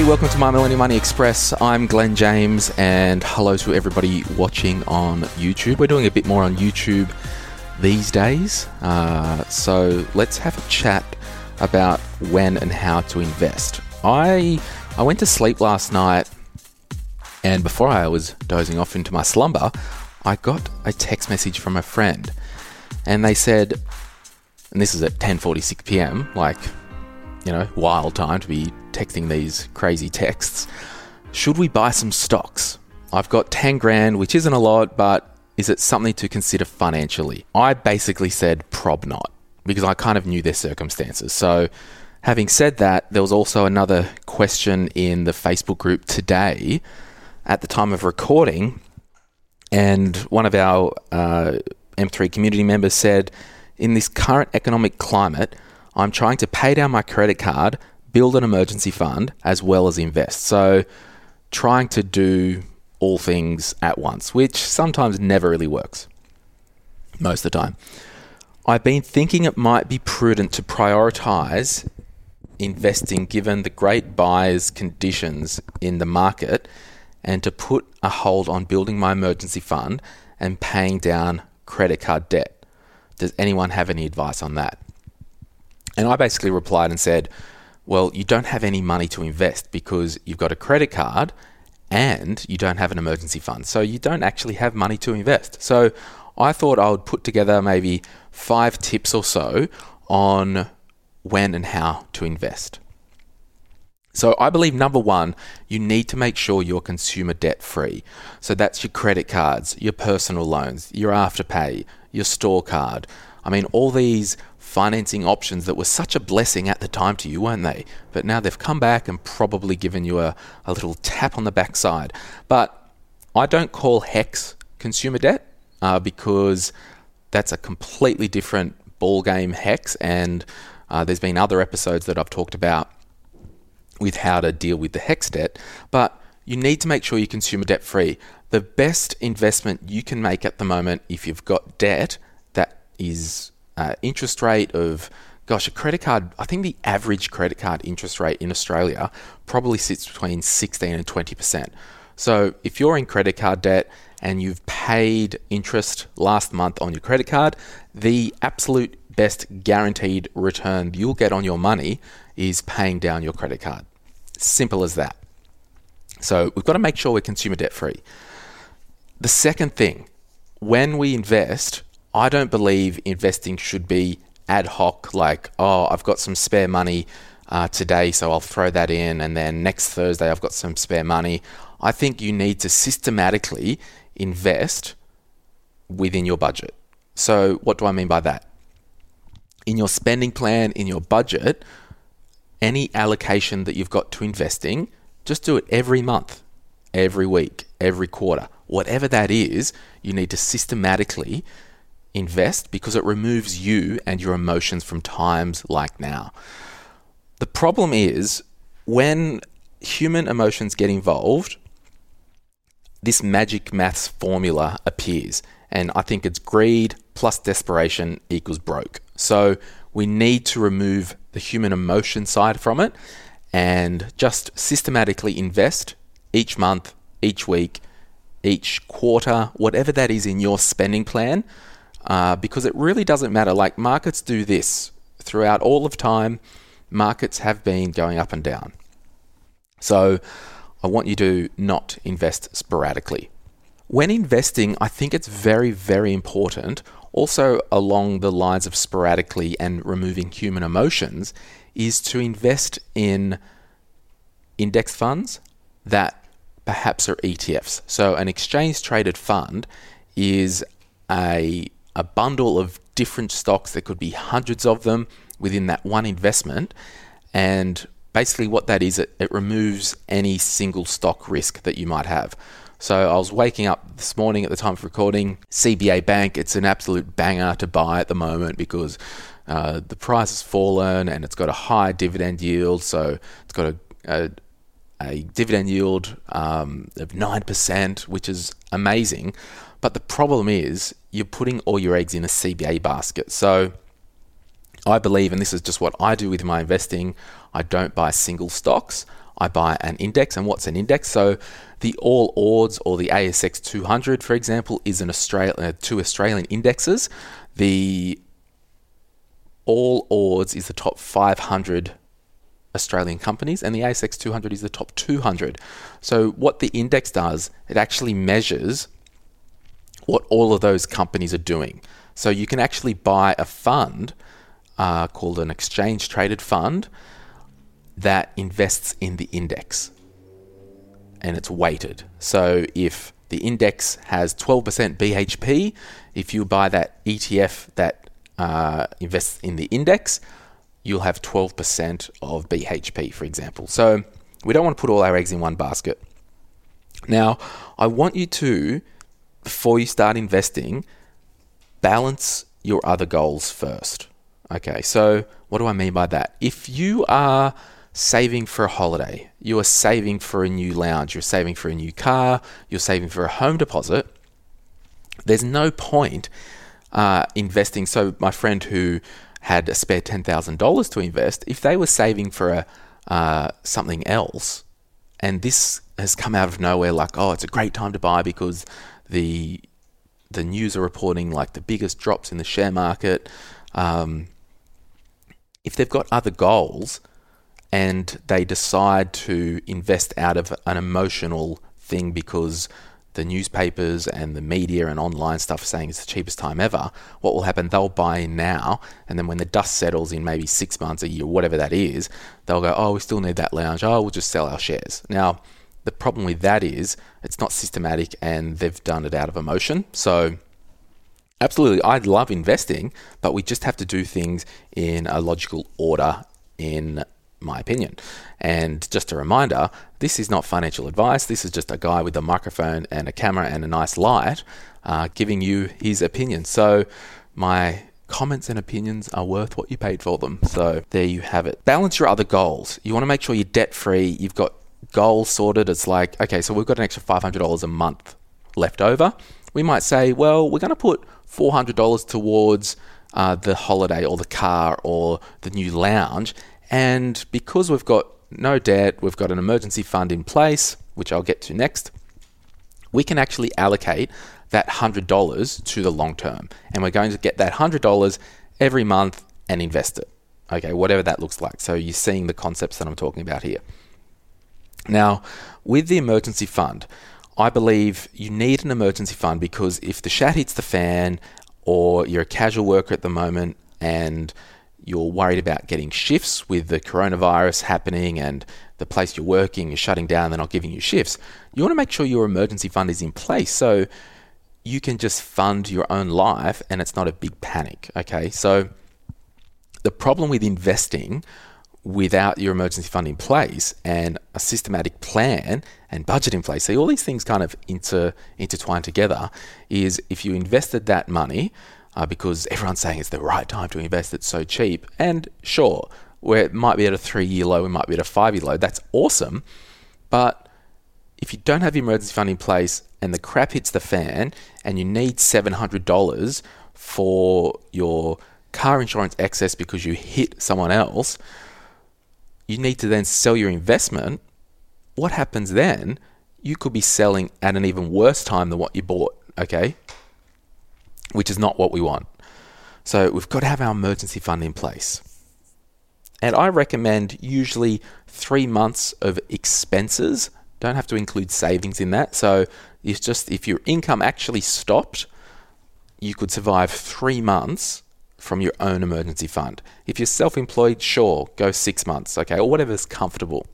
Hey, welcome to My Millennial Money Express. I'm Glen James, and hello to everybody watching on YouTube. We're doing a bit more on YouTube these days, uh, so let's have a chat about when and how to invest. I I went to sleep last night, and before I was dozing off into my slumber, I got a text message from a friend, and they said, and this is at 10:46 p.m. Like you know, wild time to be texting these crazy texts. Should we buy some stocks? I've got 10 grand, which isn't a lot, but is it something to consider financially? I basically said prob not because I kind of knew their circumstances. So, having said that, there was also another question in the Facebook group today at the time of recording, and one of our uh, M3 community members said, in this current economic climate, I'm trying to pay down my credit card, build an emergency fund, as well as invest. So, trying to do all things at once, which sometimes never really works. Most of the time. I've been thinking it might be prudent to prioritize investing given the great buyers conditions in the market and to put a hold on building my emergency fund and paying down credit card debt. Does anyone have any advice on that? And I basically replied and said, Well, you don't have any money to invest because you've got a credit card and you don't have an emergency fund. So you don't actually have money to invest. So I thought I would put together maybe five tips or so on when and how to invest. So I believe number one, you need to make sure you're consumer debt free. So that's your credit cards, your personal loans, your afterpay, your store card. I mean, all these financing options that were such a blessing at the time to you, weren't they? But now they've come back and probably given you a, a little tap on the backside. But I don't call HECS consumer debt uh, because that's a completely different ballgame HECS, and uh, there's been other episodes that I've talked about with how to deal with the HECS debt. But you need to make sure you're consumer debt free. The best investment you can make at the moment, if you've got debt that is uh, interest rate of gosh, a credit card, I think the average credit card interest rate in Australia probably sits between 16 and 20%. So if you're in credit card debt and you've paid interest last month on your credit card, the absolute best guaranteed return you'll get on your money is paying down your credit card. Simple as that. So we've got to make sure we're consumer debt free. The second thing, when we invest, I don't believe investing should be ad hoc, like, oh, I've got some spare money uh, today, so I'll throw that in, and then next Thursday I've got some spare money. I think you need to systematically invest within your budget. So, what do I mean by that? In your spending plan, in your budget, any allocation that you've got to investing, just do it every month, every week, every quarter. Whatever that is, you need to systematically invest because it removes you and your emotions from times like now. The problem is when human emotions get involved, this magic maths formula appears. And I think it's greed plus desperation equals broke. So we need to remove the human emotion side from it and just systematically invest each month, each week, each quarter, whatever that is in your spending plan uh, because it really doesn't matter. Like markets do this throughout all of time, markets have been going up and down. So I want you to not invest sporadically. When investing, I think it's very, very important, also along the lines of sporadically and removing human emotions, is to invest in index funds that perhaps are ETFs. So, an exchange traded fund is a a bundle of different stocks. There could be hundreds of them within that one investment. And basically, what that is, it, it removes any single stock risk that you might have. So I was waking up this morning at the time of recording. CBA Bank, it's an absolute banger to buy at the moment because uh, the price has fallen and it's got a high dividend yield. So it's got a, a, a dividend yield um, of 9%, which is amazing. But the problem is you're putting all your eggs in a CBA basket. So I believe, and this is just what I do with my investing, I don't buy single stocks. I buy an index. And what's an index? So the All Ords or the ASX 200, for example, is an Australian uh, two Australian indexes. The All Ords is the top 500 Australian companies, and the ASX 200 is the top 200. So what the index does, it actually measures what all of those companies are doing. So you can actually buy a fund uh, called an exchange traded fund that invests in the index and it's weighted. So if the index has 12% BHP, if you buy that ETF that uh, invests in the index, you'll have 12% of BHP, for example. So we don't want to put all our eggs in one basket. Now, I want you to, before you start investing, balance your other goals first. Okay, so what do I mean by that? If you are saving for a holiday, you are saving for a new lounge, you're saving for a new car, you're saving for a home deposit, there's no point uh, investing. So, my friend who had a spare $10,000 to invest, if they were saving for a, uh, something else, and this has come out of nowhere, like, oh, it's a great time to buy because the the news are reporting like the biggest drops in the share market. Um, if they've got other goals and they decide to invest out of an emotional thing because the newspapers and the media and online stuff are saying it's the cheapest time ever, what will happen? They'll buy in now, and then when the dust settles in maybe six months, a year, whatever that is, they'll go, oh, we still need that lounge. Oh, we'll just sell our shares. Now, the problem with that is it's not systematic and they've done it out of emotion. So, absolutely, I love investing, but we just have to do things in a logical order in my opinion. And just a reminder this is not financial advice. This is just a guy with a microphone and a camera and a nice light uh, giving you his opinion. So, my comments and opinions are worth what you paid for them. So, there you have it. Balance your other goals. You want to make sure you're debt free. You've got goals sorted. It's like, okay, so we've got an extra $500 a month left over. We might say, well, we're going to put $400 towards uh, the holiday or the car or the new lounge and because we've got no debt, we've got an emergency fund in place, which I'll get to next, we can actually allocate that $100 to the long term. And we're going to get that $100 every month and invest it. Okay, whatever that looks like. So you're seeing the concepts that I'm talking about here. Now, with the emergency fund, I believe you need an emergency fund because if the shat hits the fan or you're a casual worker at the moment and you're worried about getting shifts with the coronavirus happening and the place you're working is shutting down, they're not giving you shifts, you want to make sure your emergency fund is in place so you can just fund your own life and it's not a big panic. Okay, so the problem with investing without your emergency fund in place and a systematic plan and budget in place, see all these things kind of inter intertwine together, is if you invested that money uh, because everyone's saying it's the right time to invest. It's so cheap. And sure, where it might be at a three year low, it might be at a five year low. That's awesome. But if you don't have your emergency fund in place and the crap hits the fan and you need $700 for your car insurance excess because you hit someone else, you need to then sell your investment. What happens then? You could be selling at an even worse time than what you bought, okay? which is not what we want. So we've got to have our emergency fund in place. And I recommend usually three months of expenses. Don't have to include savings in that. So it's just if your income actually stopped, you could survive three months from your own emergency fund. If you're self employed, sure, go six months, okay, or whatever's comfortable.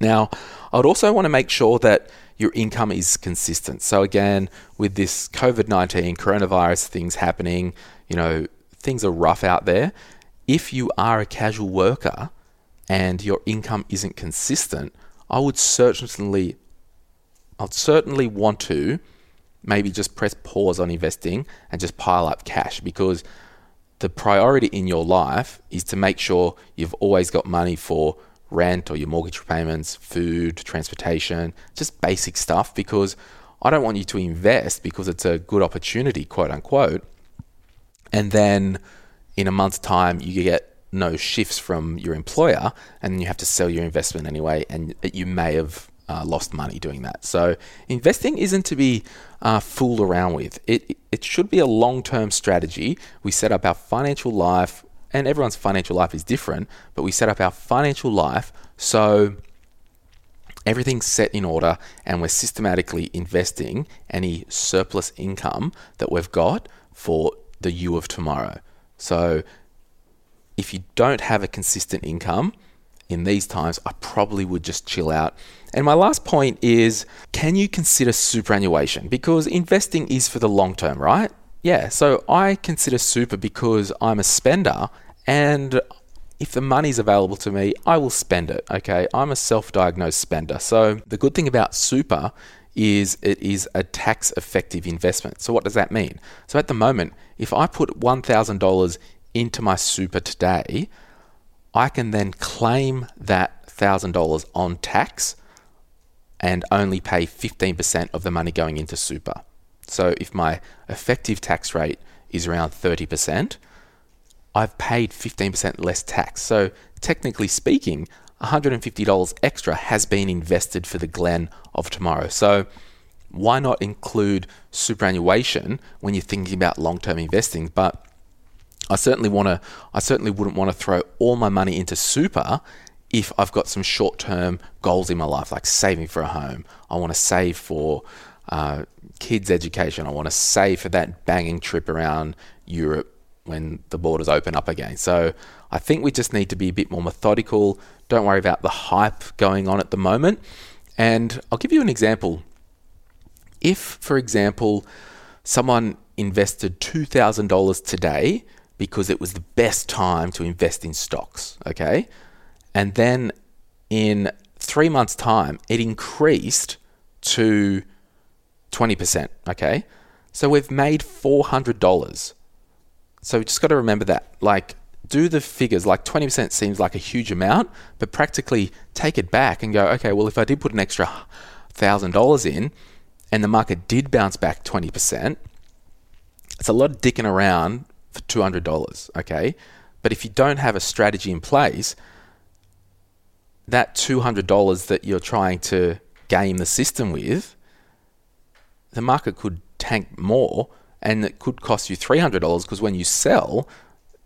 Now, I would also want to make sure that your income is consistent. So, again, with this COVID 19 coronavirus things happening, you know, things are rough out there. If you are a casual worker and your income isn't consistent, I would certainly I'd certainly want to maybe just press pause on investing and just pile up cash because the priority in your life is to make sure you've always got money for rent or your mortgage repayments, food, transportation, just basic stuff because I don't want you to invest because it's a good opportunity, quote unquote. And then in a month's time, you get no shifts from your employer and you have to sell your investment anyway, and you may have uh, lost money doing that. So investing isn't to be uh, fooled around with. It it should be a long term strategy. We set up our financial life, and everyone's financial life is different, but we set up our financial life so everything's set in order and we're systematically investing any surplus income that we've got for the you of tomorrow. So if you don't have a consistent income, in these times, I probably would just chill out. And my last point is can you consider superannuation? Because investing is for the long term, right? Yeah, so I consider super because I'm a spender and if the money's available to me, I will spend it. Okay, I'm a self diagnosed spender. So the good thing about super is it is a tax effective investment. So what does that mean? So at the moment, if I put $1,000 into my super today, I can then claim that $1,000 on tax and only pay 15% of the money going into super. So if my effective tax rate is around 30%, I've paid 15% less tax. So technically speaking, $150 extra has been invested for the Glen of tomorrow. So why not include superannuation when you're thinking about long-term investing? But I certainly want to. I certainly wouldn't want to throw all my money into super if I've got some short-term goals in my life, like saving for a home. I want to save for uh, kids' education. I want to save for that banging trip around Europe when the borders open up again. So I think we just need to be a bit more methodical. Don't worry about the hype going on at the moment. And I'll give you an example. If, for example, someone invested $2,000 today because it was the best time to invest in stocks. Okay. And then in three months' time, it increased to 20%. Okay. So we've made $400. So we just got to remember that. Like, do the figures. Like 20% seems like a huge amount, but practically take it back and go, okay, well, if I did put an extra $1,000 in and the market did bounce back 20%, it's a lot of dicking around for $200, okay? But if you don't have a strategy in place, that $200 that you're trying to game the system with, the market could tank more and it could cost you $300 because when you sell,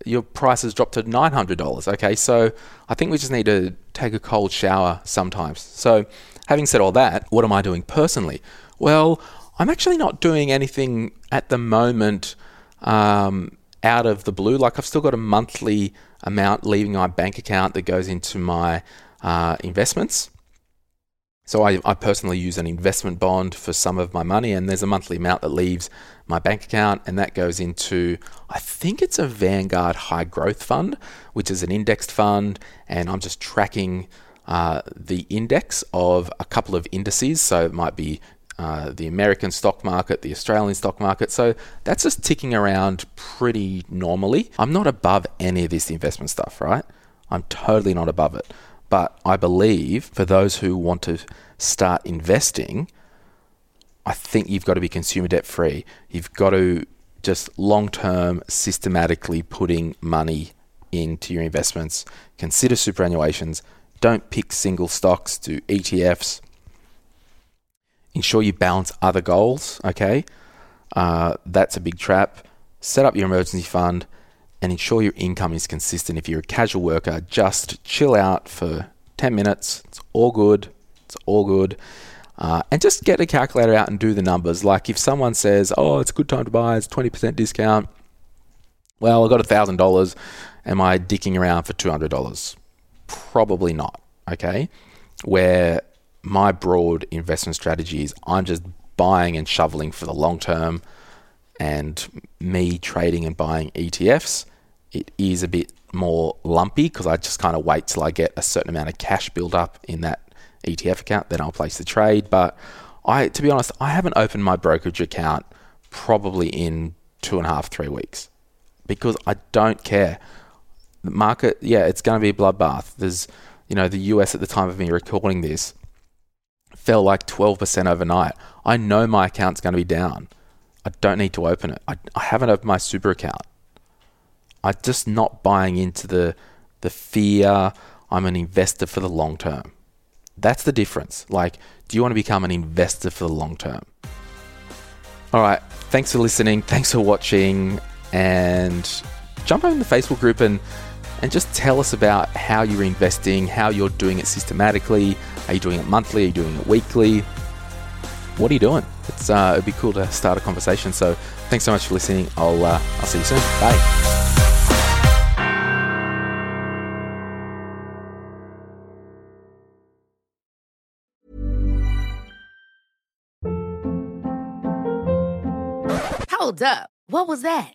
your price has dropped to $900. Okay, so I think we just need to take a cold shower sometimes. So, having said all that, what am I doing personally? Well, I'm actually not doing anything at the moment um, out of the blue. Like I've still got a monthly amount leaving my bank account that goes into my uh, investments. So I, I, personally use an investment bond for some of my money, and there's a monthly amount that leaves my bank account, and that goes into I think it's a Vanguard High Growth Fund, which is an indexed fund, and I'm just tracking uh, the index of a couple of indices. So it might be uh, the American stock market, the Australian stock market. So that's just ticking around pretty normally. I'm not above any of this investment stuff, right? I'm totally not above it. But I believe for those who want to start investing, I think you've got to be consumer debt free. You've got to just long term, systematically putting money into your investments. Consider superannuations. Don't pick single stocks, do ETFs ensure you balance other goals. Okay, uh, that's a big trap. Set up your emergency fund and ensure your income is consistent. If you're a casual worker, just chill out for 10 minutes. It's all good. It's all good. Uh, and just get a calculator out and do the numbers. Like if someone says, "Oh, it's a good time to buy. It's 20% discount." Well, I got thousand dollars. Am I dicking around for two hundred dollars? Probably not. Okay, where my broad investment strategy is I'm just buying and shoveling for the long term and me trading and buying ETFs, it is a bit more lumpy because I just kind of wait till I get a certain amount of cash build up in that ETF account, then I'll place the trade. But I, to be honest, I haven't opened my brokerage account probably in two and a half, three weeks because I don't care. The market, yeah, it's going to be a bloodbath. There's, you know, the US at the time of me recording this fell like 12% overnight. I know my account's going to be down. I don't need to open it. I, I haven't opened my super account. I'm just not buying into the the fear. I'm an investor for the long term. That's the difference. Like, do you want to become an investor for the long term? All right. Thanks for listening. Thanks for watching. And jump over in the Facebook group and and just tell us about how you're investing, how you're doing it systematically. Are you doing it monthly? Are you doing it weekly? What are you doing? It's uh, it'd be cool to start a conversation. So thanks so much for listening. I'll uh, I'll see you soon. Bye. Hold up. What was that?